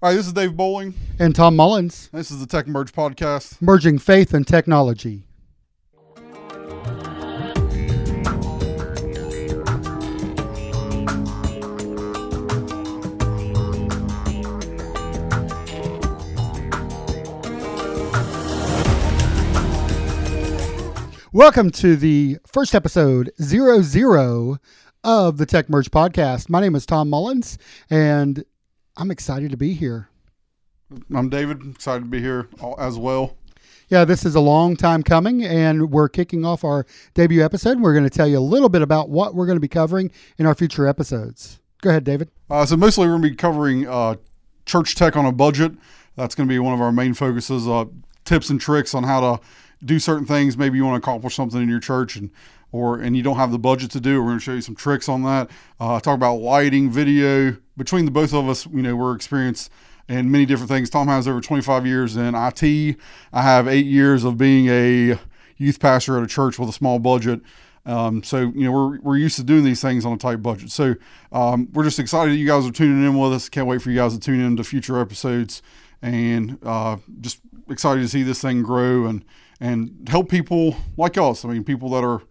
All right, this is Dave Bowling. And Tom Mullins, This is the Tech Merge Podcast. merging faith and technology. Welcome to the first episode, zero zero, of the Tech Merge podcast. My name is Tom Mullins, and I'm excited to be here. I'm David. Excited to be here as well. Yeah, this is a long time coming, and we're kicking off our debut episode. We're going to tell you a little bit about what we're going to be covering in our future episodes. Go ahead, David. Uh, so mostly we're going to be covering uh, church tech on a budget. That's going to be one of our main focuses. Uh, tips and tricks on how to do certain things. Maybe you want to accomplish something in your church and or and you don't have the budget to do. We're going to show you some tricks on that. Uh, talk about lighting, video. Between the both of us, you know, we're experienced in many different things. Tom has over 25 years in IT. I have eight years of being a youth pastor at a church with a small budget. Um, so you know we're, we're used to doing these things on a tight budget. So um, we're just excited that you guys are tuning in with us. Can't wait for you guys to tune in to future episodes, and uh, just excited to see this thing grow and and help people like us. I mean, people that are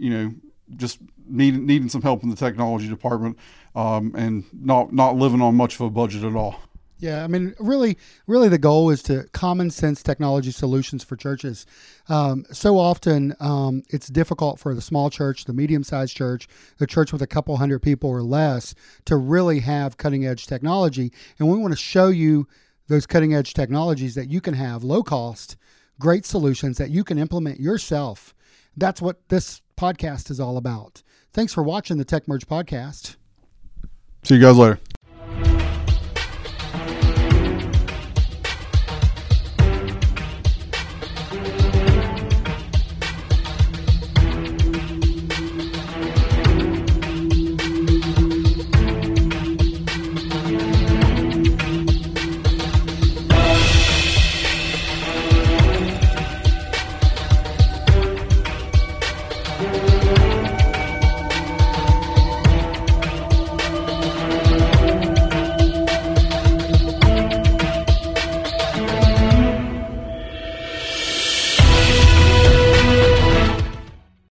you know just needing needing some help in the technology department um, and not not living on much of a budget at all. Yeah, I mean, really, really, the goal is to common sense technology solutions for churches. Um, so often, um, it's difficult for the small church, the medium sized church, the church with a couple hundred people or less to really have cutting edge technology. And we want to show you those cutting edge technologies that you can have low cost, great solutions that you can implement yourself. That's what this podcast is all about. Thanks for watching the Tech Merge podcast. See you guys later.